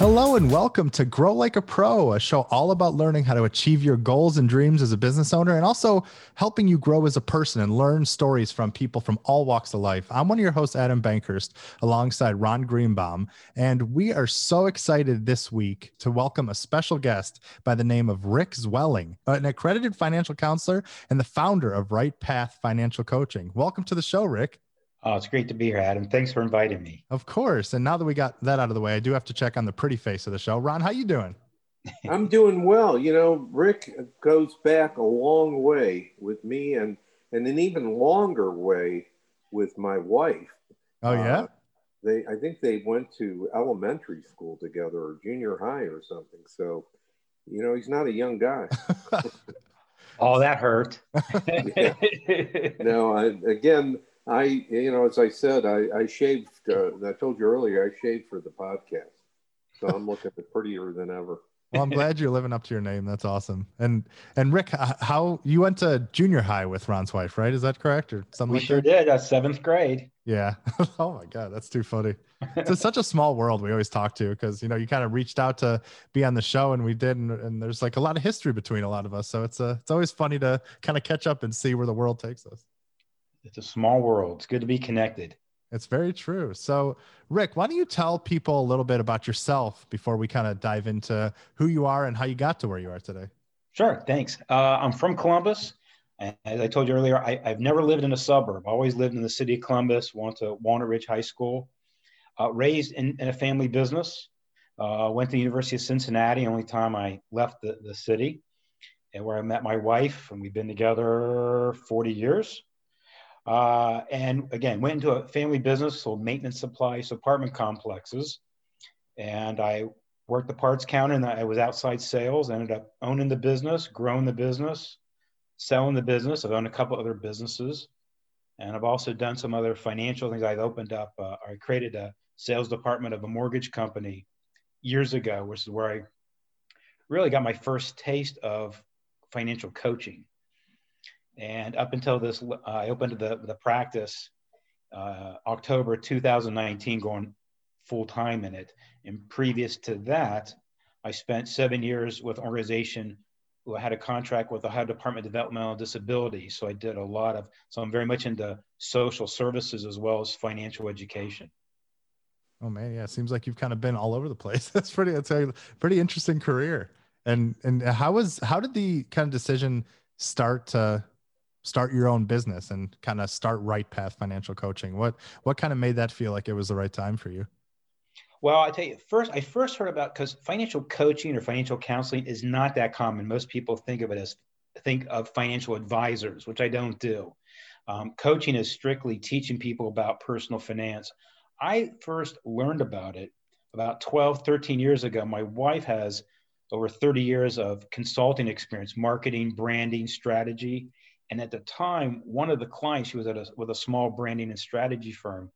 Hello and welcome to Grow Like a Pro, a show all about learning how to achieve your goals and dreams as a business owner and also helping you grow as a person and learn stories from people from all walks of life. I'm one of your hosts, Adam Bankhurst, alongside Ron Greenbaum. And we are so excited this week to welcome a special guest by the name of Rick Zwelling, an accredited financial counselor and the founder of Right Path Financial Coaching. Welcome to the show, Rick. Oh, it's great to be here, Adam. Thanks for inviting me. Of course. And now that we got that out of the way, I do have to check on the pretty face of the show. Ron, how you doing? I'm doing well. You know, Rick goes back a long way with me and and an even longer way with my wife. Oh yeah. Uh, they I think they went to elementary school together or junior high or something. So, you know, he's not a young guy. oh, that hurt. no, I, again, I, you know, as I said, I, I shaved. Uh, I told you earlier, I shaved for the podcast, so I'm looking prettier than ever. Well, I'm glad you're living up to your name. That's awesome. And and Rick, how you went to junior high with Ron's wife, right? Is that correct, or something? We like sure that? did. That's seventh grade. Yeah. oh my God, that's too funny. It's such a small world. We always talk to because you know you kind of reached out to be on the show, and we did, and, and there's like a lot of history between a lot of us. So it's a it's always funny to kind of catch up and see where the world takes us. It's a small world. It's good to be connected. It's very true. So, Rick, why don't you tell people a little bit about yourself before we kind of dive into who you are and how you got to where you are today? Sure. Thanks. Uh, I'm from Columbus. And as I told you earlier, I, have never lived in a suburb. I always lived in the city of Columbus, went to Walnut Ridge High School, uh, raised in, in, a family business, uh, went to the University of Cincinnati, only time I left the, the city, and where I met my wife, and we've been together 40 years. Uh, and again, went into a family business, sold maintenance supplies, apartment complexes. And I worked the parts counter and I was outside sales, ended up owning the business, growing the business, selling the business. I've owned a couple other businesses. And I've also done some other financial things. I've opened up, uh, I created a sales department of a mortgage company years ago, which is where I really got my first taste of financial coaching. And up until this, uh, I opened the, the practice uh, October 2019, going full time in it. And previous to that, I spent seven years with an organization who had a contract with the Ohio Department of Developmental Disability. So I did a lot of, so I'm very much into social services as well as financial education. Oh man, yeah, it seems like you've kind of been all over the place. That's pretty, that's a pretty interesting career. And and how was how did the kind of decision start to start your own business and kind of start right path financial coaching. What what kind of made that feel like it was the right time for you? Well i tell you first i first heard about because financial coaching or financial counseling is not that common. Most people think of it as think of financial advisors which i don't do. Um, coaching is strictly teaching people about personal finance. I first learned about it about 12 13 years ago. My wife has over 30 years of consulting experience marketing branding strategy and at the time, one of the clients, she was at a, with a small branding and strategy firm,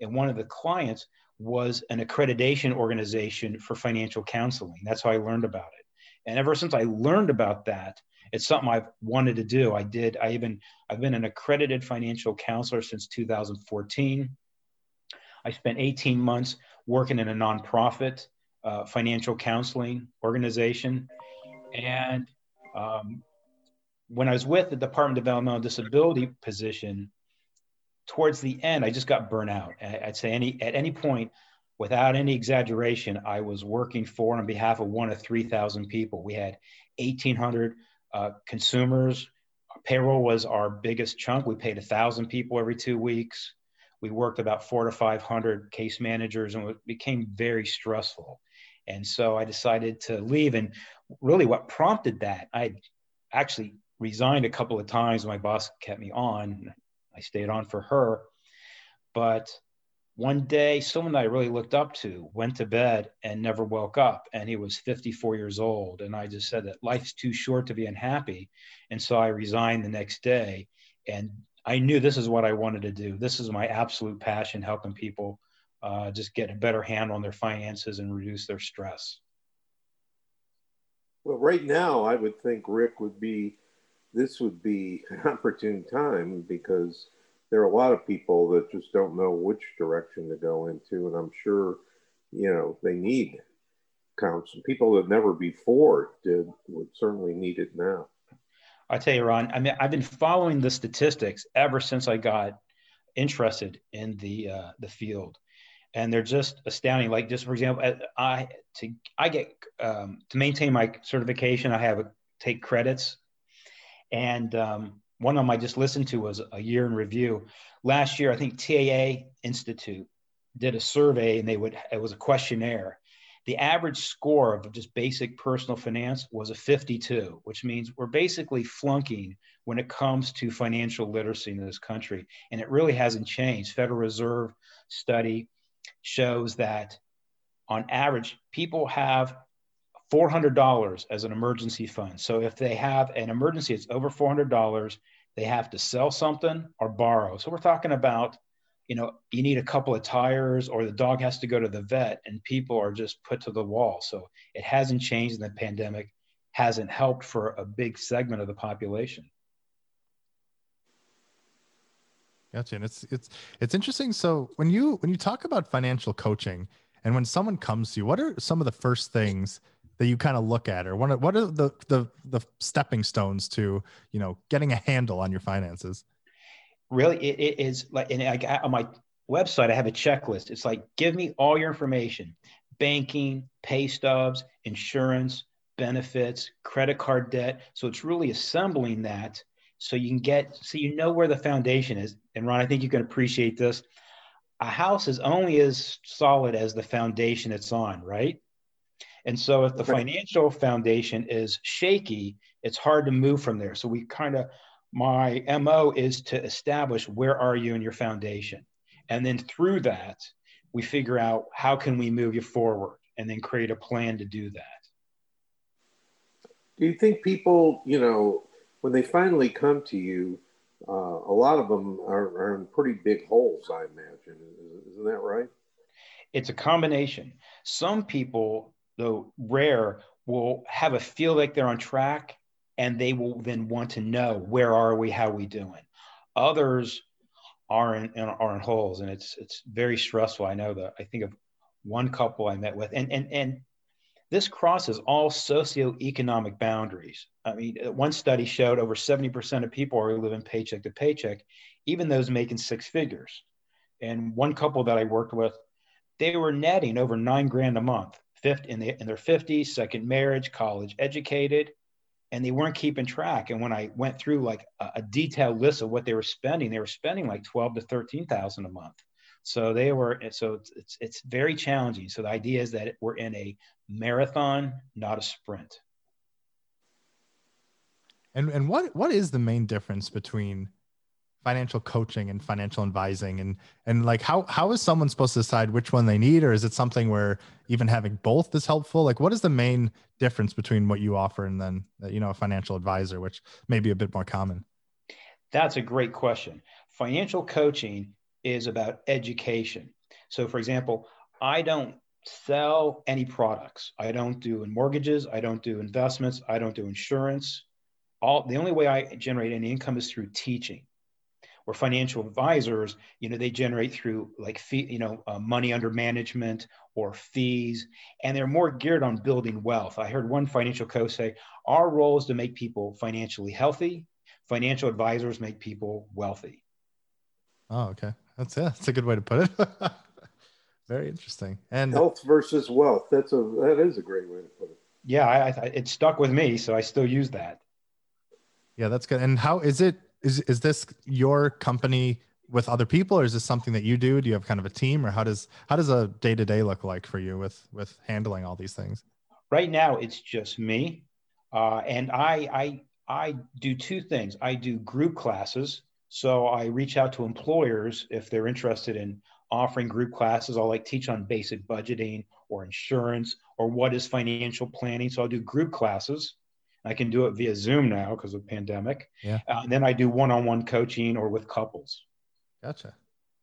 and one of the clients was an accreditation organization for financial counseling. That's how I learned about it. And ever since I learned about that, it's something I've wanted to do. I did. I even I've been an accredited financial counselor since 2014. I spent 18 months working in a nonprofit uh, financial counseling organization, and um, when I was with the Department of Developmental Disability position, towards the end, I just got burnt out. I'd say any at any point, without any exaggeration, I was working for on behalf of one of 3,000 people. We had 1,800 uh, consumers. Payroll was our biggest chunk. We paid 1,000 people every two weeks. We worked about four to 500 case managers, and it became very stressful. And so I decided to leave. And really, what prompted that, I actually resigned a couple of times. My boss kept me on. I stayed on for her. But one day, someone that I really looked up to went to bed and never woke up, and he was 54 years old. And I just said that life's too short to be unhappy. And so I resigned the next day. And I knew this is what I wanted to do. This is my absolute passion, helping people uh, just get a better handle on their finances and reduce their stress. Well, right now, I would think Rick would be this would be an opportune time because there are a lot of people that just don't know which direction to go into, and I'm sure you know they need counseling. People that never before did would certainly need it now. I tell you, Ron. I mean, I've been following the statistics ever since I got interested in the uh, the field, and they're just astounding. Like, just for example, I to I get um, to maintain my certification, I have to take credits, and um, one of them I just listened to was a year in review. Last year, I think TIAA Institute did a survey, and they would it was a questionnaire, the average score of just basic personal finance was a 52, which means we're basically flunking when it comes to financial literacy in this country. And it really hasn't changed. Federal Reserve study shows that on average, people have $400 as an emergency fund. So if they have an emergency, it's over $400, they have to sell something or borrow. So we're talking about you know you need a couple of tires or the dog has to go to the vet and people are just put to the wall so it hasn't changed in the pandemic hasn't helped for a big segment of the population gotcha and it's it's it's interesting so when you when you talk about financial coaching and when someone comes to you what are some of the first things that you kind of look at or what are, what are the the the stepping stones to you know getting a handle on your finances? Really it, it is like and I, on my website i have a checklist. It's like give me all your information. Banking pay stubs insurance benefits credit card debt. So it's really assembling that so you can get so you know where the foundation is. And ron i think you can appreciate this. A house is only as solid as the foundation it's on right and so if the financial foundation is shaky it's hard to move from there. So we kind of my mo is to establish where are you in your foundation. And then through that we figure out how can we move you forward and then create a plan to do that. Do you think people you know when they finally come to you uh, a lot of them are, are, in pretty big holes i imagine. Isn't that right? It's a combination. Some people though rare will have a feel like they're on track and they will then want to know where are we, how are we doing. Others are in, are in holes, and it's it's very stressful. I know that. I think of one couple I met with, and and and this crosses all socioeconomic boundaries. I mean, one study showed over 70% of people are living paycheck to paycheck, even those making six figures. And one couple that I worked with, they were netting over nine grand a month, fifth in, the, in their 50s, second marriage, college educated, and they weren't keeping track. And when I went through like a, a detailed list of what they were spending, they were spending like twelve to thirteen thousand a month. So they were so it's, it's it's very challenging. So the idea is that we're in a marathon, not a sprint. And and what what is the main difference between financial coaching and financial advising and and like how how is someone supposed to decide which one they need? Or is it something where even having both is helpful? Like what is the main difference between what you offer and then you know a financial advisor which may be a bit more common? That's a great question. Financial coaching is about education. So for example i don't sell any products. I don't do mortgages. I don't do investments. I don't do insurance. All the only way i generate any income is through teaching or financial advisors, you know, they generate through like fee, you know, uh, money under management or fees, and they're more geared on building wealth. I heard one financial coach say, "Our role is to make people financially healthy. Financial advisors make people wealthy." Oh, okay, that's yeah, that's a good way to put it. Very interesting. And health versus wealth. That's a that is a great way to put it. Yeah, I, I, it stuck with me, so I still use that. Yeah, that's good. And how is it? Is is this your company with other people or is this something that you do? Do you have kind of a team or how does how does a day-to-day look like for you with with handling all these things? Right now it's just me uh, and i i i do two things. I do group classes. So i reach out to employers if they're interested in offering group classes. I'll like teach on basic budgeting or insurance or what is financial planning. So i'll do group classes I can do it via Zoom now because of pandemic. Yeah. Uh, and then I do one-on-one coaching or with couples. Gotcha.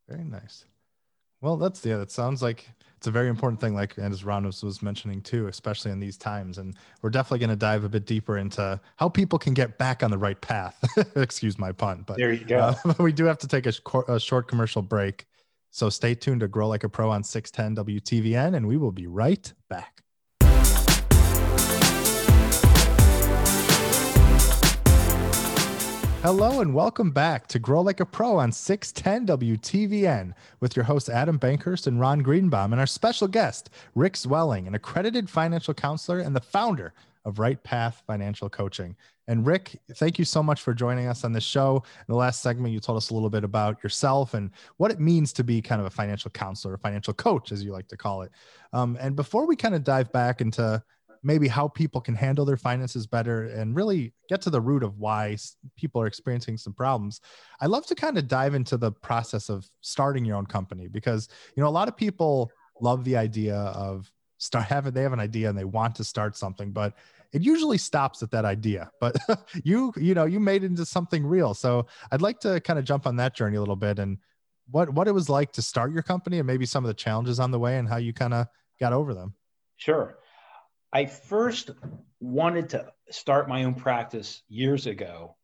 Very nice. Well, that's yeah. That sounds like it's a very important thing. Like and as Ron was, was mentioning too, especially in these times. And we're definitely going to dive a bit deeper into how people can get back on the right path. Excuse my pun, but there you go. Uh, we do have to take a, a short commercial break. So stay tuned to Grow Like a Pro on 610 WTVN, and we will be right back. Hello and welcome back to Grow Like a Pro on 610 WTVN with your hosts Adam Bankhurst and Ron Greenbaum and our special guest, Rick Zwelling, an accredited financial counselor and the founder of Right Path Financial Coaching. And Rick, thank you so much for joining us on the show. In the last segment, you told us a little bit about yourself and what it means to be kind of a financial counselor, a financial coach, as you like to call it. Um, and before we kind of dive back into maybe how people can handle their finances better and really get to the root of why people are experiencing some problems. I love to kind of dive into the process of starting your own company because you know a lot of people love the idea of start having they have an idea and they want to start something but it usually stops at that idea. But you you know you made it into something real. So i'd like to kind of jump on that journey a little bit and what what it was like to start your company and maybe some of the challenges on the way and how you kind of got over them. Sure i first wanted to start my own practice years ago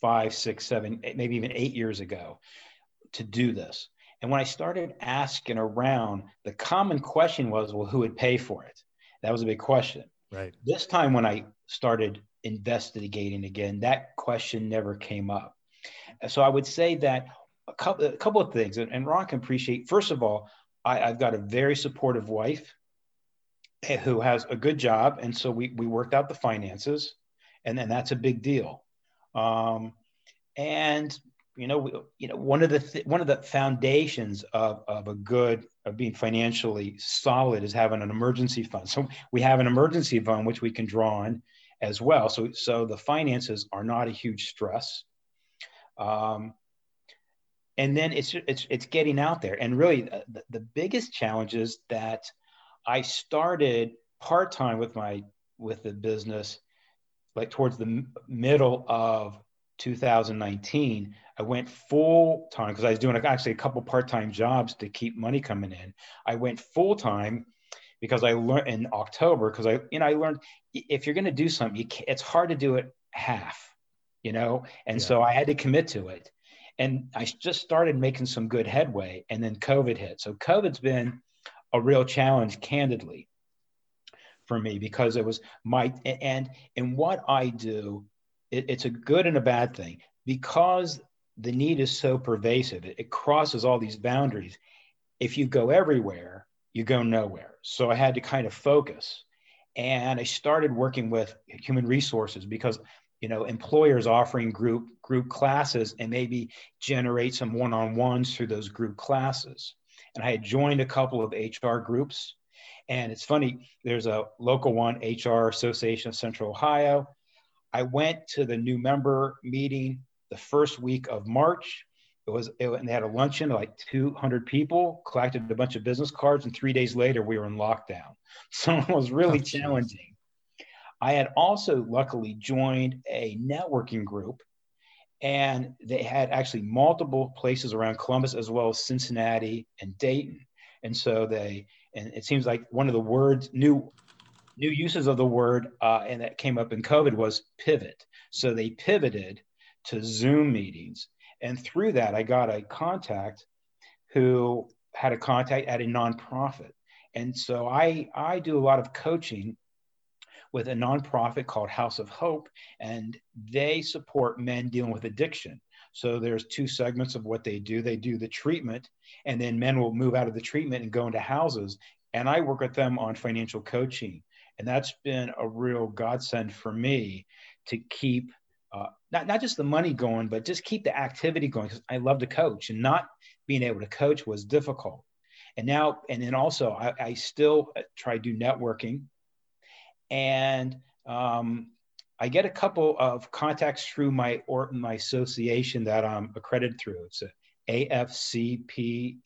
five six seven maybe even eight years ago to do this and when i started asking around the common question was well who would pay for it that was a big question Right. This time when I started investigating again, that question never came up. So I would say that a couple, a couple of things, and, and Ron can appreciate. First of all, I, I've got a very supportive wife who has a good job, and so we we worked out the finances, and then that's a big deal. Um, and you know, we, you know, one of the th- one of the foundations of, of a good of being financially solid is having an emergency fund. So we have an emergency fund which we can draw on as well. So so the finances are not a huge stress. Um, and then it's it's it's getting out there. And really, the, the biggest challenge is that I started part time with my with the business like towards the middle of 2019 I went full time because I was doing actually a couple part time jobs to keep money coming in. I went full time because I learned in October because I you know I learned if you're going to do something, you it's hard to do it half, you know, and yeah. so I had to commit to it. And I just started making some good headway, and then COVID hit. So COVID's been a real challenge, candidly, for me because it was my and and what I do, it, it's a good and a bad thing because the need is so pervasive, it, it crosses all these boundaries. If you go everywhere, you go nowhere. So I had to kind of focus. And I started working with human resources because you know employers offering group group classes and maybe generate some one-on-ones through those group classes and i had joined a couple of hr groups and it's funny there's a local one hr association of central ohio i went to the new member meeting the first week of March. It was, it, and they had a luncheon, like 200 people, collected a bunch of business cards, and three days later, we were in lockdown. So it was really oh, challenging. I had also luckily joined a networking group, and they had actually multiple places around Columbus as well as Cincinnati and Dayton. And so they, and it seems like one of the words, new new uses of the word, uh, and that came up in COVID was pivot. So they pivoted to Zoom meetings. And through that, I got a contact who had a contact at a nonprofit. And so I, I do a lot of coaching with a nonprofit called House of Hope, and they support men dealing with addiction. So there's two segments of what they do. They do the treatment, and then men will move out of the treatment and go into houses. And I work with them on financial coaching. And that's been a real godsend for me to keep uh, not, not just the money going, but just keep the activity going because I love to coach and not being able to coach was difficult. And now, and then also, I, I still uh, try to do networking and um, I get a couple of contacts through my or my association that I'm accredited through. It's afcpe.org,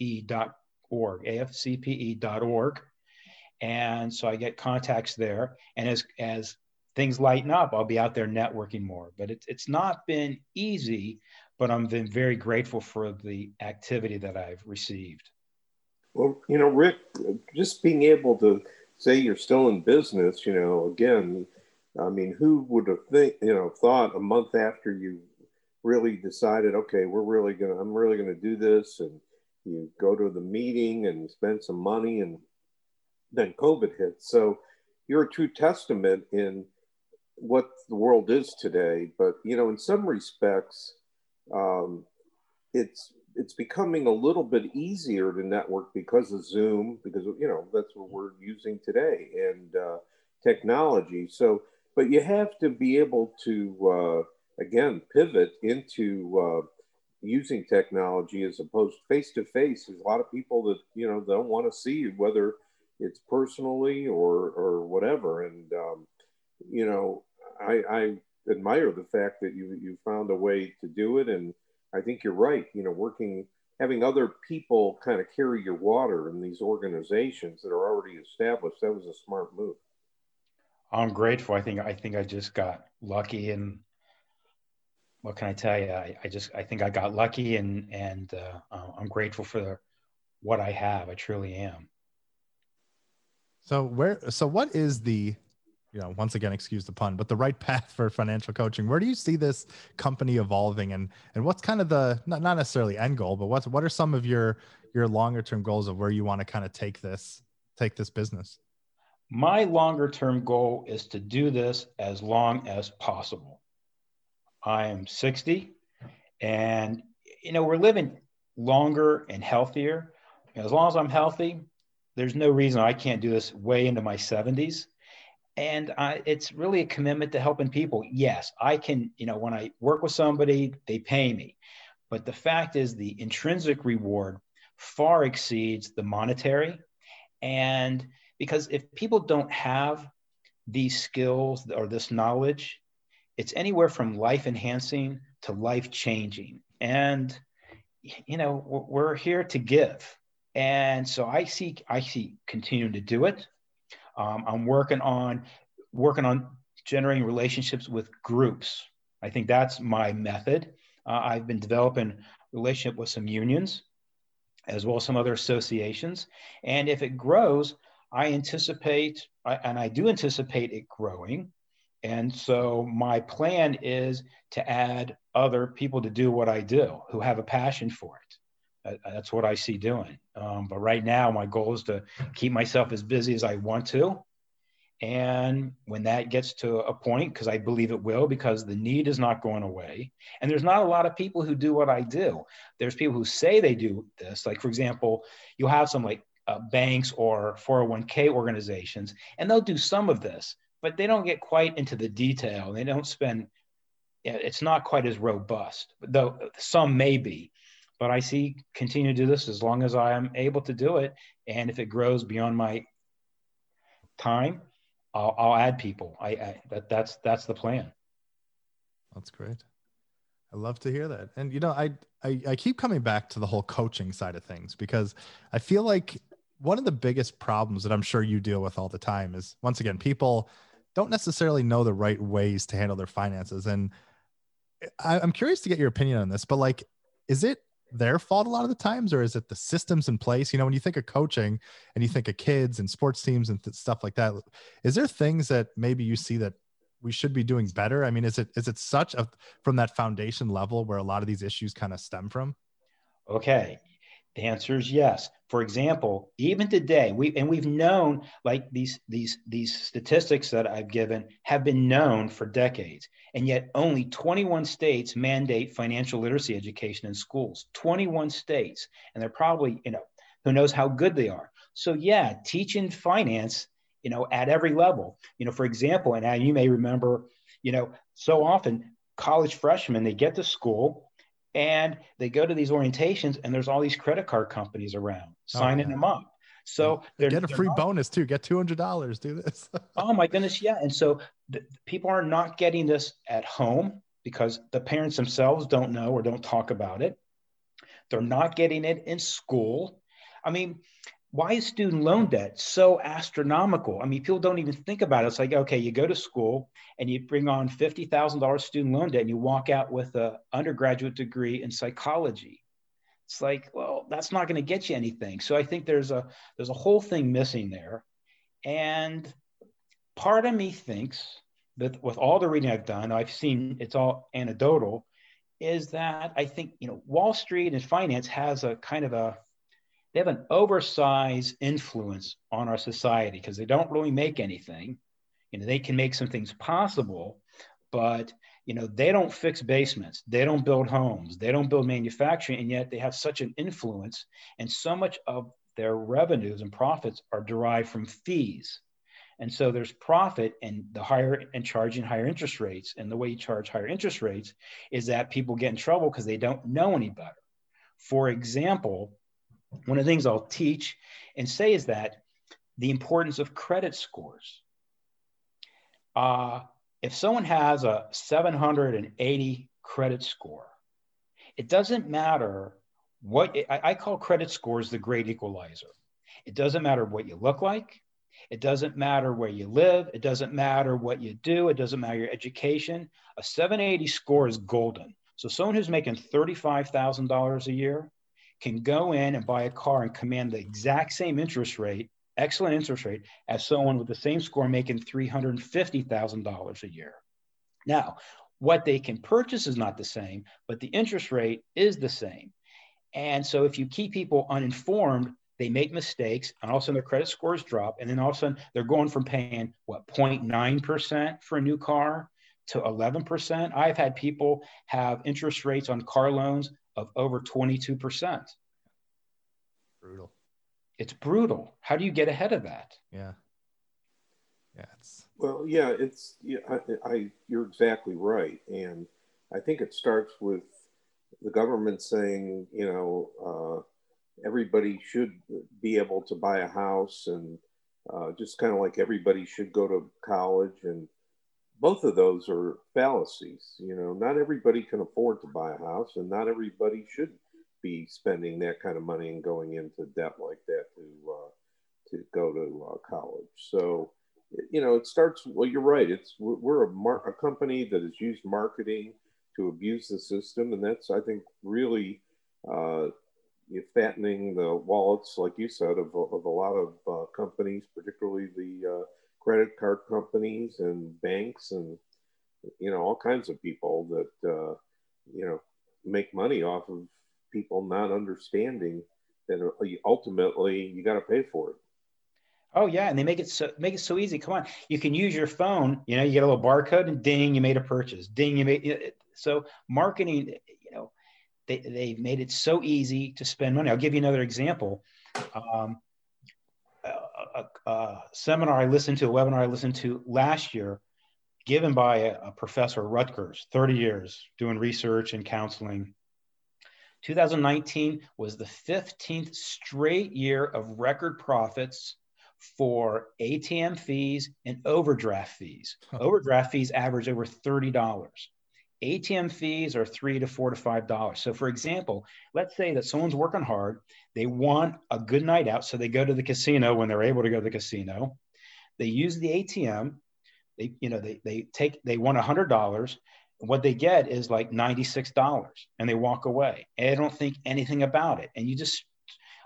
afcpe.org. And so I get contacts there. And as, as things lighten up, I'll be out there networking more. But it's it's not been easy, but I'm been very grateful for the activity that I've received. Well, you know, Rick, just being able to say you're still in business, you know, again, I mean, who would have think, you know, thought a month after you really decided, okay, we're really gonna, I'm really gonna do this, and you go to the meeting and spend some money, and then COVID hits. So you're a true testament in what the world is today. But you know, in some respects, um, it's it's becoming a little bit easier to network because of Zoom, because you know that's what we're using today, and uh, technology. So, but you have to be able to uh, again pivot into uh, using technology as opposed face to face. There's a lot of people that you know don't want to see you, whether it's personally or or whatever. And um, you know, I, I admire the fact that you you found a way to do it and I think you're right. You know, working, having other people kind of carry your water in these organizations that are already established, that was a smart move. I'm grateful. I think I think I just got lucky, and what can I tell you? I, I just I think I got lucky, and and uh, uh I'm grateful for what I have. I truly am. So where? So what is the you know, once again, excuse the pun, but the right path for financial coaching. Where do you see this company evolving, and and what's kind of the not, not necessarily end goal, but what's what are some of your your longer term goals of where you want to kind of take this take this business? My longer term goal is to do this as long as possible. I am 60, and you know we're living longer and healthier. As long as I'm healthy, there's no reason I can't do this way into my 70s and I, it's really a commitment to helping people. Yes, I can, you know, when I work with somebody, they pay me. But the fact is, the intrinsic reward far exceeds the monetary. And because if people don't have these skills or this knowledge, it's anywhere from life enhancing to life changing. And, you know, we're here to give. And so I see, I see continuing to do it. Um, I'm working on working on generating relationships with groups. I think that's my method. Uh, I've been developing relationship with some unions as well as some other associations. And if it grows, I anticipate, and I do anticipate it growing. And so my plan is to add other people to do what I do who have a passion for it. That's what I see doing. Um, but right now, my goal is to keep myself as busy as I want to. And when that gets to a point, because I believe it will, because the need is not going away. And there's not a lot of people who do what I do. There's people who say they do this. Like, for example, you'll have some like uh, banks or 401k organizations, and they'll do some of this, but they don't get quite into the detail. They don't spend, it's not quite as robust, though some may be but I see continue to do this as long as I am able to do it. And if it grows beyond my time, I'll, I'll add people. I, I that that's that's the plan. That's great. I love to hear that. And you know, I, I I keep coming back to the whole coaching side of things because I feel like one of the biggest problems that I'm sure you deal with all the time is once again people don't necessarily know the right ways to handle their finances and I, I'm curious to get your opinion on this, but like, is it their fault a lot of the times or is it the systems in place? You know when you think of coaching and you think of kids and sports teams and th- stuff like that is there things that maybe you see that we should be doing better? I mean is it is it such a from that foundation level where a lot of these issues kind of stem from? Okay the answer is yes. For example, even today, we and we've known like these these these statistics that I've given have been known for decades, and yet only 21 states mandate financial literacy education in schools. 21 states, and they're probably you know who knows how good they are. So yeah, teaching finance, you know, at every level. You know, for example, and you may remember, you know, so often college freshmen they get to school and they go to these orientations and there's all these credit card companies around oh, signing oh, them up. So they get a free not, bonus too. Get $200 do this. Oh my goodness yeah. And so the, people are not getting this at home because the parents themselves don't know or don't talk about it. They're not getting it in school. I mean why is student loan debt so astronomical? I mean, people don't even think about it. It's like, okay, you go to school and you bring on $50,000 student loan debt and you walk out with an undergraduate degree in psychology. It's like, well, that's not going to get you anything. So I think there's a there's a whole thing missing there. And part of me thinks that with all the reading I've done, I've seen it's all anecdotal, is that I think, you know, Wall Street and finance has a kind of a they have an oversized influence on our society because they don't really make anything You know, they can make some things possible, but you know, they don't fix basements, they don't build homes, they don't build manufacturing, and yet they have such an influence, and so much of their revenues and profits are derived from fees. And so there's profit and the higher and charging higher interest rates. And the way you charge higher interest rates is that people get in trouble because they don't know any better. For example, one of the things I'll teach and say is that the importance of credit scores. Uh, if someone has a 780 credit score, it doesn't matter what I, I call credit scores the great equalizer. It doesn't matter what you look like. It doesn't matter where you live. It doesn't matter what you do. It doesn't matter your education. A 780 score is golden. So someone who's making $35,000 a year can go in and buy a car and command the exact same interest rate, excellent interest rate, as someone with the same score making $350,000 a year. Now, what they can purchase is not the same, but the interest rate is the same. And so if you keep people uninformed, they make mistakes and all of a sudden their credit scores drop. And then all of a sudden they're going from paying what 0.9% for a new car to 11%. I've had people have interest rates on car loans of over 22%. Brutal. It's brutal. How do you get ahead of that? Yeah. Yeah. It's well, yeah, it's, yeah, I, I, you're exactly right. And I think it starts with the government saying, you know, uh, everybody should be able to buy a house and uh, just kind of like everybody should go to college. And both of those are fallacies. You know, not everybody can afford to buy a house, and not everybody should be spending that kind of money and going into debt like that to uh, to go to uh, college. So, you know, it starts. Well, you're right. It's we're a, mar- a company that has used marketing to abuse the system, and that's I think really uh, fattening the wallets, like you said, of, of a lot of uh, companies, particularly the uh, credit card companies and banks, and you know all kinds of people that uh, you know make money off of people not understanding that uh, ultimately you got to pay for it. Oh yeah, and they make it so make it so easy. Come on, you can use your phone. You know, you get a little barcode, and ding, you made a purchase. Ding, you made. So marketing, you know, they they've made it so easy to spend money. I'll give you another example. Um, a, a, seminar I listened to, a webinar I listened to last year, given by a, a professor at Rutgers, 30 years doing research and counseling. 2019 was the 15th straight year of record profits for ATM fees and overdraft fees. Overdraft fees average over $30. ATM fees are three to four to five dollars. So, for example, let's say that someone's working hard, they want a good night out, so they go to the casino when they're able to go to the casino. They use the ATM. They, you know, they they take they want a hundred dollars. What they get is like ninety six dollars, and they walk away. And they don't think anything about it. And you just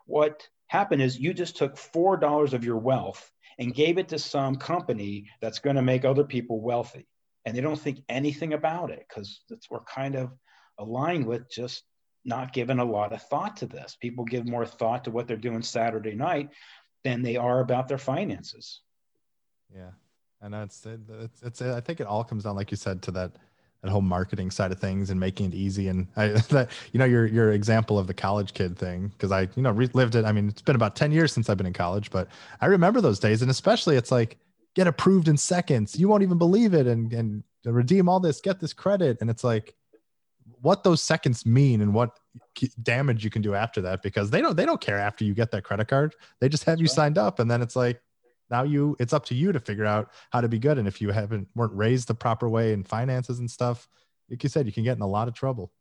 what happened is you just took four dollars of your wealth and gave it to some company that's going to make other people wealthy and they don't think anything about it because we're kind of aligned with just not giving a lot of thought to this. People give more thought to what they're doing Saturday night than they are about their finances. Yeah, and that's. It's, it's I think it all comes down, like you said, to that that whole marketing side of things and making it easy. And I, that you know your your example of the college kid thing because I you know relived it. I mean, it's been about ten years since I've been in college, but I remember those days, and especially it's like get approved in seconds. You won't even believe it. And and redeem all this, get this credit. And it's like what those seconds mean and what damage you can do after that because they don't they don't care after you get that credit card. They just have you signed up and then it's like now you it's up to you to figure out how to be good. And if you haven't weren't raised the proper way in finances and stuff, like you said, you can get in a lot of trouble.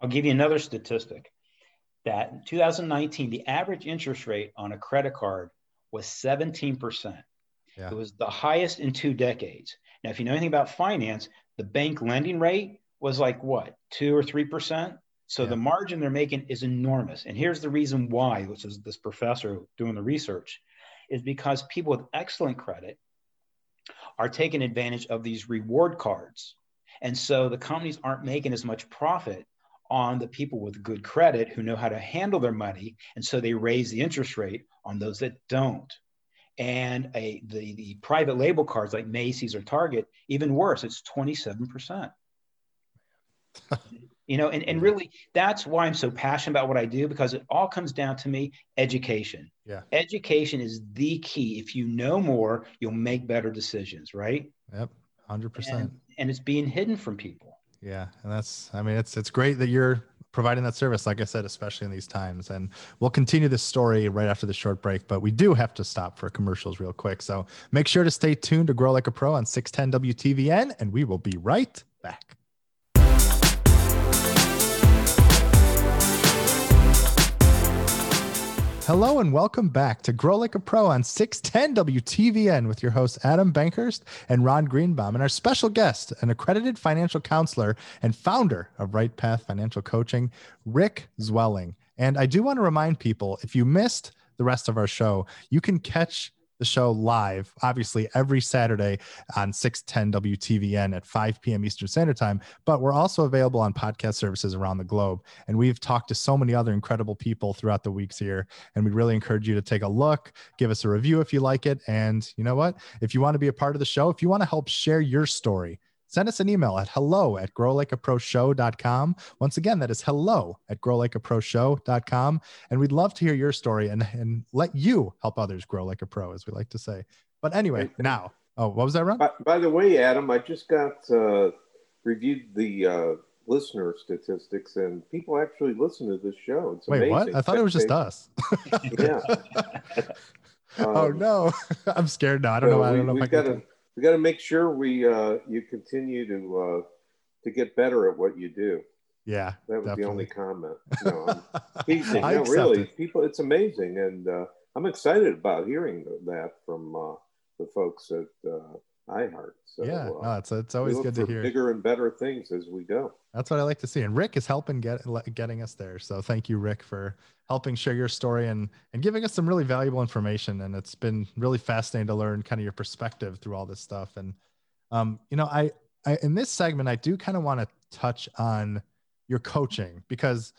I'll give you another statistic that in 2019, the average interest rate on a credit card was 17%. Yeah. It was the highest in two decades. Now, if you know anything about finance, the bank lending rate was like what, two or 3%? So yeah. the margin they're making is enormous. And here's the reason why, which is this professor doing the research, is because people with excellent credit are taking advantage of these reward cards. And so the companies aren't making as much profit on the people with good credit who know how to handle their money. And so they raise the interest rate on those that don't. And a the, the private label cards like Macy's or Target, even worse, it's 27%. you know, and, and really that's why I'm so passionate about what I do because it all comes down to me education. Yeah. Education is the key. If you know more, you'll make better decisions, right? Yep. 100%. And, and it's being hidden from people. Yeah. And that's, I mean, it's, it's great that you're providing that service, like I said, especially in these times. And we'll continue this story right after the short break, but we do have to stop for commercials real quick. So make sure to stay tuned to Grow Like a Pro on 610 WTVN, and we will be right back. Hello and welcome back to Grow Like a Pro on 610 WTVN with your hosts Adam Bankhurst and Ron Greenbaum and our special guest, an accredited financial counselor and founder of Right Path Financial Coaching, Rick Zwelling. And I do want to remind people if you missed the rest of our show, you can catch the show live, obviously every Saturday on 610 WTVN at 5 p.m. Eastern Standard Time. But we're also available on podcast services around the globe. And we've talked to so many other incredible people throughout the weeks here. And we really encourage you to take a look, give us a review if you like it. And you know what? If you want to be a part of the show, if you want to help share your story, send us an email at hello at growlikeaproshow.com. Once again, that is hello at growlikeaproshow.com. And we'd love to hear your story and, and let you help others grow like a pro, as we like to say. But anyway, now, oh, what was that, Ron? By, by the way, Adam, I just got uh, reviewed the uh, listener statistics, and people actually listen to this show. It's Wait, amazing. what? I thought it was just us. yeah. oh Um, no, I'm scared now. I don't so know. I we, don't know if I we've got to we got to make sure we uh, you continue to uh, to get better at what you do. yeah, That was definitely. the only comment. No, teasing. No, really, it. people, it's amazing, and uh, I'm excited about hearing that from uh, the folks at uh, iHeart. So, yeah, uh, no, it's it's always good to hear. Bigger and better things as we go. That's what I like to see. And Rick is helping get getting us there. So thank you, Rick, for helping share your story and and giving us some really valuable information. And it's been really fascinating to learn kind of your perspective through all this stuff. And um, you know, I, I in this segment, I do kind of want to touch on your coaching because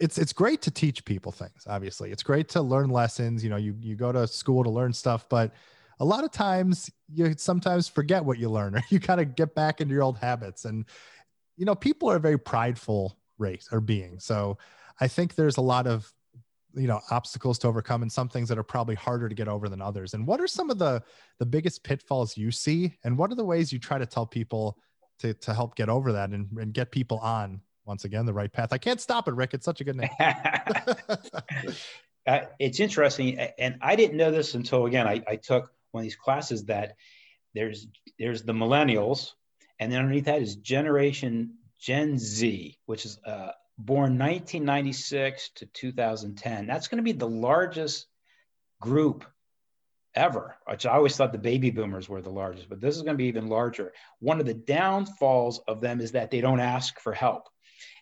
it's it's great to teach people things. Obviously, it's great to learn lessons. You know, you you go to school to learn stuff, but a lot of times you sometimes forget what you learn or you kind of get back into your old habits. And you know people are a very prideful race or being. So i think there's a lot of you know obstacles to overcome and some things that are probably harder to get over than others. And what are some of the the biggest pitfalls you see? And what are the ways you try to tell people to to help get over that and, and get people on once again the right path? I can't stop it rick. It's such a good name. Uh, it's interesting, and I didn't know this until again I, I took one of these classes that there's there's the millennials, and then underneath that is Generation Gen Z, which is uh, born 1996 to 2010. That's going to be the largest group ever. Which I always thought the baby boomers were the largest, but this is going to be even larger. One of the downfalls of them is that they don't ask for help.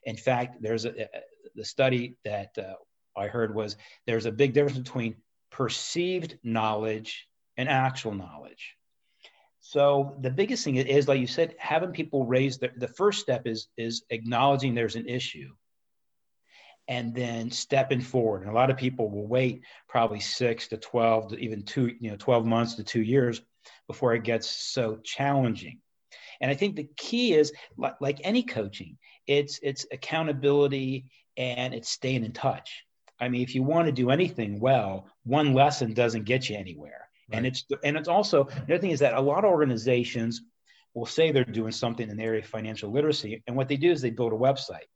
In fact, there's a, a the study that uh, I heard was there's a big difference between perceived knowledge and actual knowledge. So the biggest thing is, like you said, having people raise the, the first step is is acknowledging there's an issue, and then stepping forward. And a lot of people will wait probably six to twelve, to even two, you know, twelve months to two years before it gets so challenging. And I think the key is, like, like any coaching, it's it's accountability and it's staying in touch. I mean, if you want to do anything well, one lesson doesn't get you anywhere. And it's and it's also the other thing is that a lot of organizations will say they're doing something in the area of financial literacy, and what they do is they build a website.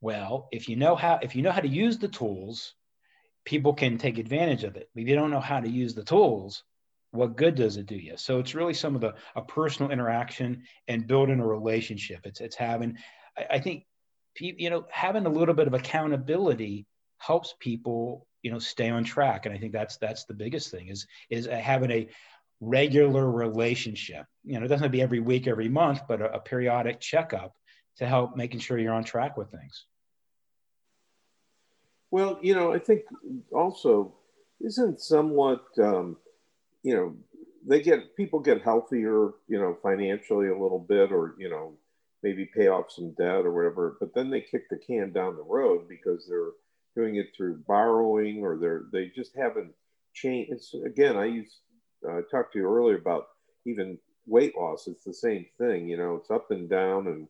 Well, if you know how if you know how to use the tools, people can take advantage of it. But if you don't know how to use the tools, what good does it do you? So it's really some of the a personal interaction and building a relationship. It's it's having I, I think you know having a little bit of accountability helps people you know stay on track. And i think that's that's the biggest thing is is having a regular relationship. You know it doesn't have to be every week every month but a, a periodic checkup to help making sure you're on track with things. Well, you know, I think also isn't somewhat, um, you know, they get people get healthier, you know, financially a little bit, or you know, maybe pay off some debt or whatever, but then they kick the can down the road because they're doing it through borrowing or they're they just haven't changed. It's again, I used uh, talked to you earlier about even weight loss. It's the same thing. You know, it's up and down, and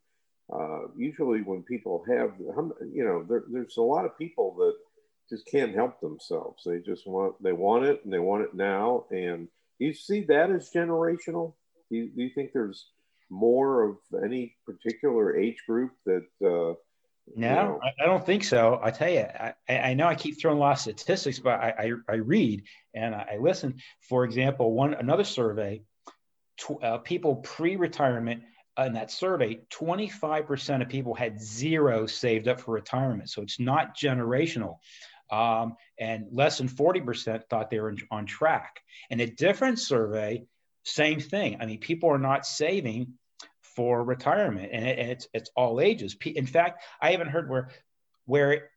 uh, usually when people have, you know, there, there's a lot of people that just can't help themselves. They just want they want it and they want it now. And you see that as generational. Do you, do you think there's more of any particular age group that? Uh, no, you know? I, I don't think so. I tell you, I, I know I keep throwing a lot of statistics, but I, I, I read and I listen. For example, one another survey, tw- uh, people pre-retirement in that survey, 25% of people had zero saved up for retirement. So it's not generational. Um, and less than 40% thought they were on track. And a different survey, same thing. I mean, people are not saving for retirement, and, it, and it's it's all ages. In fact, I haven't heard where where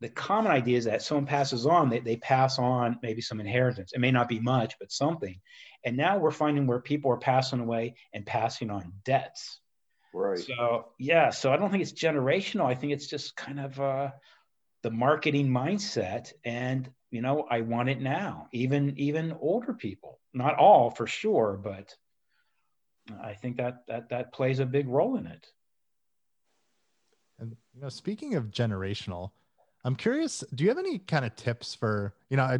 the common idea is that someone passes on, they, they pass on maybe some inheritance. It may not be much, but something. And now we're finding where people are passing away and passing on debts. Right. So yeah, so I don't think it's generational. I think it's just kind of uh, the marketing mindset, and you know, I want it now. Even even older people, not all for sure, but I think that that that plays a big role in it. And you know, speaking of generational, I'm curious. Do you have any kind of tips for you know? I,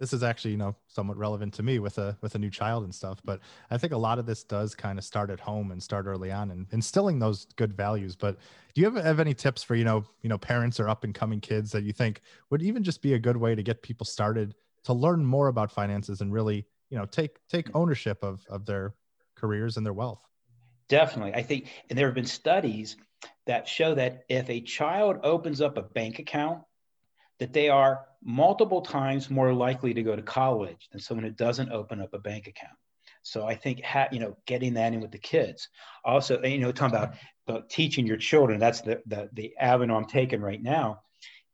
this is actually you know somewhat relevant to me with a with a new child and stuff. But I think a lot of this does kind of start at home and start early on and instilling those good values. But do you have, have any tips for you know you know parents or up and coming kids that you think would even just be a good way to get people started to learn more about finances and really you know take take mm. ownership of of their careers and their wealth. Definitely. I think, and there have been studies that show that if a child opens up a bank account, that they are multiple times more likely to go to college than someone who doesn't open up a bank account. So I think, ha- you know, getting that in with the kids. Also, you know, talking about, about teaching your children. That's the the, the avenue I'm taking right now.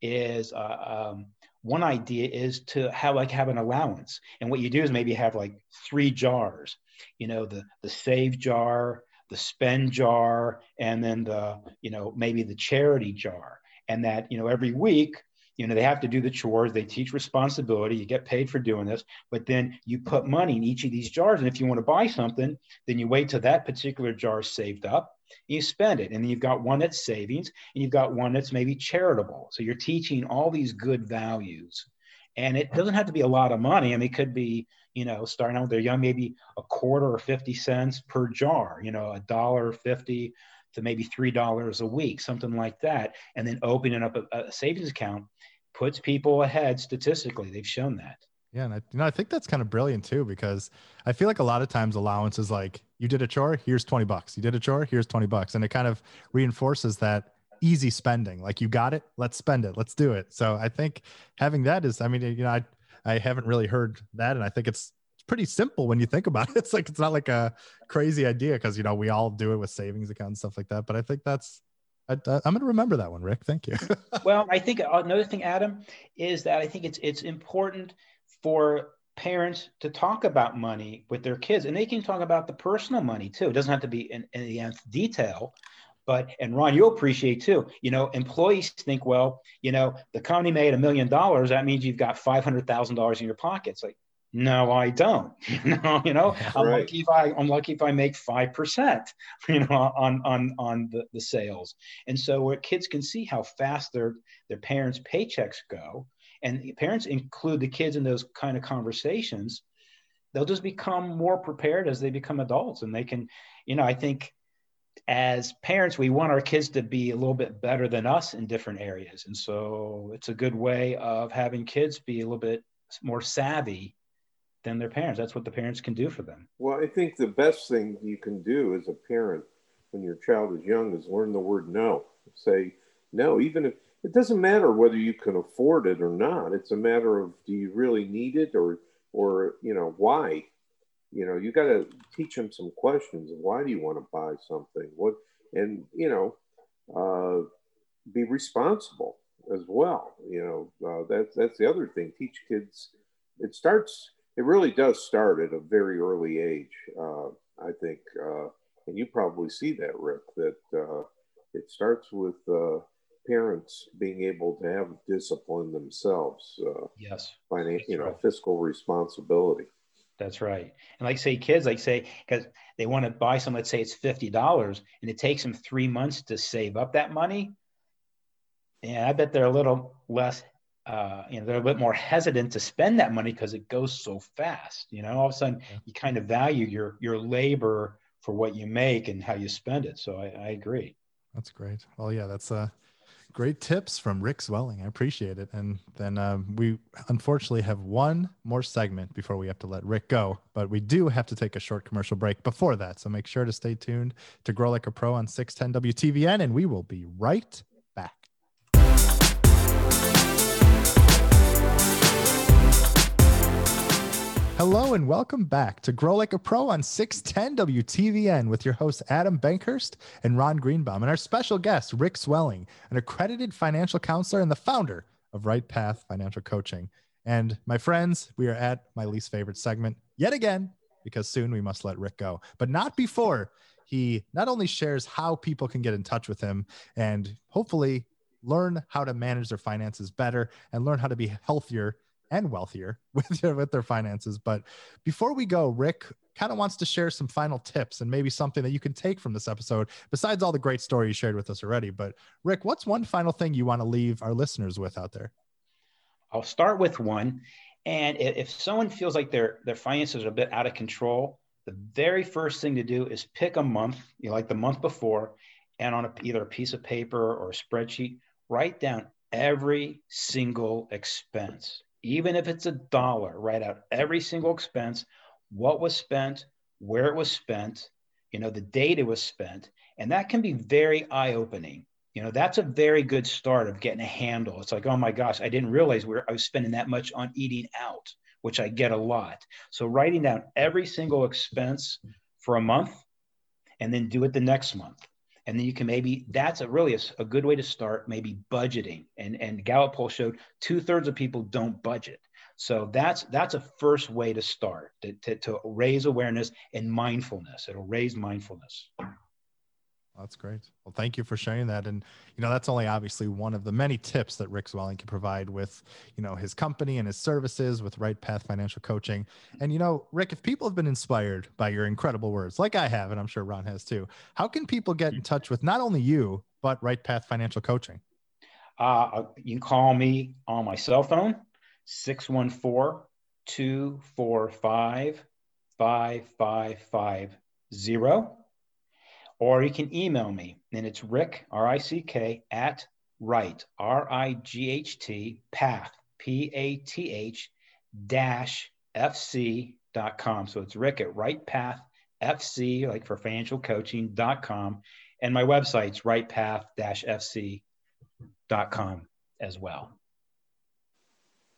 Is uh, um, one idea is to have like have an allowance, and what you do is maybe have like three jars you know the the save jar the spend jar and then the you know maybe the charity jar. And that you know every week you know they have to do the chores they teach responsibility you get paid for doing this but then you put money in each of these jars. And if you want to buy something then you wait till that particular jar is saved up you spend it and then you've got one that's savings and you've got one that's maybe charitable so you're teaching all these good values and it doesn't have to be a lot of money i mean it could be you know, starting out with their young, maybe a quarter or 50 cents per jar, you know, a dollar 50 to maybe $3 a week, something like that. And then opening up a, a savings account puts people ahead statistically. They've shown that. Yeah, and I, you know, I think that's kind of brilliant too because I feel like a lot of times allowance is like you did a chore, here's twenty bucks. You did a chore, here's twenty bucks, and it kind of reinforces that easy spending. Like you got it, let's spend it, let's do it. So I think having that is, I mean, you know, I I haven't really heard that, and I think it's it's pretty simple when you think about it. It's like it's not like a crazy idea because you know we all do it with savings accounts and stuff like that. But I think that's I, am going to remember that one, Rick. Thank you. well, I think uh, another thing, Adam, is that I think it's it's important for parents to talk about money with their kids, and they can talk about the personal money too. It doesn't have to be in, in the nth detail, but and Ron, you'll appreciate too. You know, employees think, well, you know, the company made a million dollars. That means you've got five hundred thousand dollars in your pockets. Like, no, I don't. you know, you know, I'm right. lucky if I I'm lucky if I make five percent. You know, on on on the, the sales. And so, where kids can see how fast their their parents' paychecks go, and parents include the kids in those kind of conversations, they'll just become more prepared as they become adults, and they can, you know, I think as parents, we want our kids to be a little bit better than us in different areas. And so it's a good way of having kids be a little bit more savvy than their parents. That's what the parents can do for them. Well, I think the best thing you can do as a parent when your child is young is learn the word no. Say no, even if it doesn't matter whether you can afford it or not. It's a matter of do you really need it or or you know why? You know you got to teach them some questions why do you want to buy something? What and you know uh, be responsible as well you know uh, that's that's the other thing. Teach kids it starts it really does start at a very early age uh, i think uh, and you probably see that rick that uh, it starts with uh, parents being able to have discipline themselves. Uh, yes. Financial, you know, right. fiscal responsibility. That's right. And like say kids, like say, because they want to buy some, let's say it's $50 and it takes them three months to save up that money. And I bet they're a little less, uh, you know, they're a bit more hesitant to spend that money because it goes so fast. You know, all of a sudden yeah. you kind of value your your labor for what you make and how you spend it. So I, I agree. That's great. Well, yeah, that's uh great tips from Rick Zwelling. I appreciate it. And then um, we unfortunately have one more segment before we have to let Rick go, but we do have to take a short commercial break before that. So make sure to stay tuned to Grow Like a Pro on 610 WTVN, and we will be right Hello and welcome back to Grow Like a Pro on 610 WTVN with your hosts Adam Bankhurst and Ron Greenbaum and our special guest Rick Zwelling, an accredited financial counselor and the founder of Right Path Financial Coaching. And my friends, we are at my least favorite segment yet again because soon we must let Rick go, but not before he not only shares how people can get in touch with him and hopefully learn how to manage their finances better and learn how to be healthier and wealthier with their, with their finances. But before we go, Rick kind of wants to share some final tips and maybe something that you can take from this episode, besides all the great stories you shared with us already. But Rick, what's one final thing you want to leave our listeners with out there? I'll start with one. And if someone feels like their their finances are a bit out of control, the very first thing to do is pick a month, you know, like the month before, and on a, either a piece of paper or a spreadsheet, write down every single expense even if it's a dollar, write out every single expense, what was spent, where it was spent, you know, the date it was spent. And that can be very eye opening. You know, that's a very good start of getting a handle. It's like, oh my gosh, I didn't realize we I was spending that much on eating out, which I get a lot. So writing down every single expense for a month and then do it the next month and then you can maybe that's a really a, a, good way to start maybe budgeting. And and gallup poll showed two-thirds of people don't budget. So that's that's a first way to start to, to, to raise awareness and mindfulness. It'll raise mindfulness that's great. Well, thank you for sharing that. And you know, that's only obviously one of the many tips that Rick Zwelling can provide with, you know, his company and his services with Right Path Financial Coaching. And you know, Rick, if people have been inspired by your incredible words, like I have, and I'm sure Ron has too, how can people get in touch with not only you but Right Path Financial Coaching? Uh, you can call me on my cell phone, 614 245 5550 or you can email me, and it's Rick, R I C K, at right, R I G H T, path, P A T H, dash FC.com. So it's Rick at right path, FC, like for financial coaching.com. And my website's rightpath FC.com as well.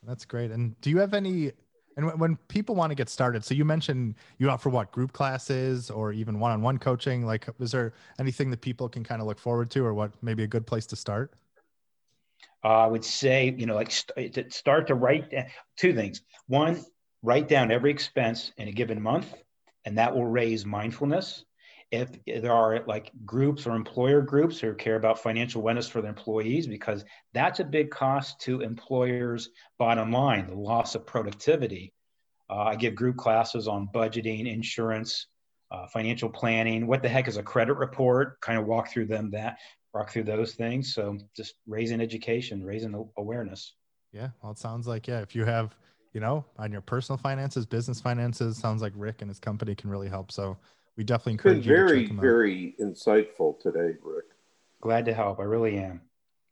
That's great. And do you have any and when people want to get started, so you mentioned you offer what group classes or even one-on-one coaching. Like, is there anything that people can kind of look forward to, or what maybe a good place to start? Uh, I would say, you know, like st- start to write two things. One, write down every expense in a given month, and that will raise mindfulness if there are like groups or employer groups who care about financial wellness for their employees, because that's a big cost to employers' bottom line, the loss of productivity. Uh, I give group classes on budgeting, insurance, uh, financial planning. What the heck is a credit report? Kind of walk through them that walk through those things. So just raising education, raising awareness. Yeah, well, it sounds like yeah. If you have you know on your personal finances, business finances, sounds like Rick and his company can really help. So we definitely encourage it's been very, very insightful today, Rick. Glad to help. I really am.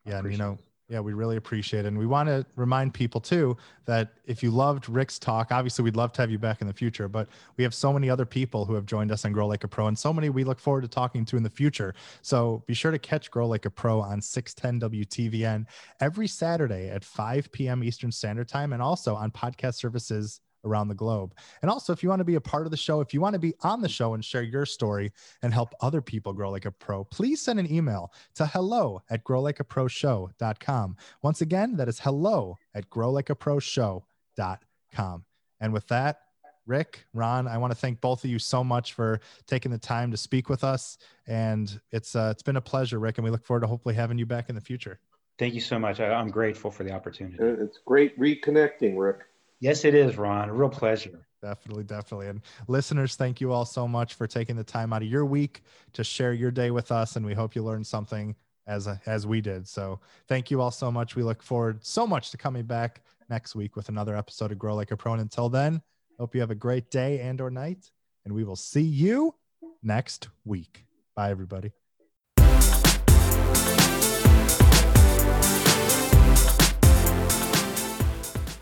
Yeah, and you know, yeah, we really appreciate it. And we want to remind people too that if you loved Rick's talk, obviously we'd love to have you back in the future, but we have so many other people who have joined us on Grow Like a Pro and so many we look forward to talking to in the future. So be sure to catch Grow Like a Pro on 610 WTVN every Saturday at 5 p.m. Eastern Standard Time and also on podcast services around the globe. And also, if you want to be a part of the show, if you want to be on the show and share your story and help other people grow like a pro, please send an email to hello at growlikeaproshow.com. Once again, that is hello at growlikeaproshow.com. And with that, Rick, Ron, I want to thank both of you so much for taking the time to speak with us. And it's uh, it's been a pleasure, Rick, and we look forward to hopefully having you back in the future. Thank you so much. I, I'm grateful for the opportunity. It's great reconnecting, Rick. Yes, it is, Ron. A real pleasure. Definitely, definitely. And listeners, thank you all so much for taking the time out of your week to share your day with us. And we hope you learned something as as we did. So thank you all so much. We look forward so much to coming back next week with another episode of Grow Like a Pro. And until then, hope you have a great day and or night. And we will see you next week. Bye, everybody.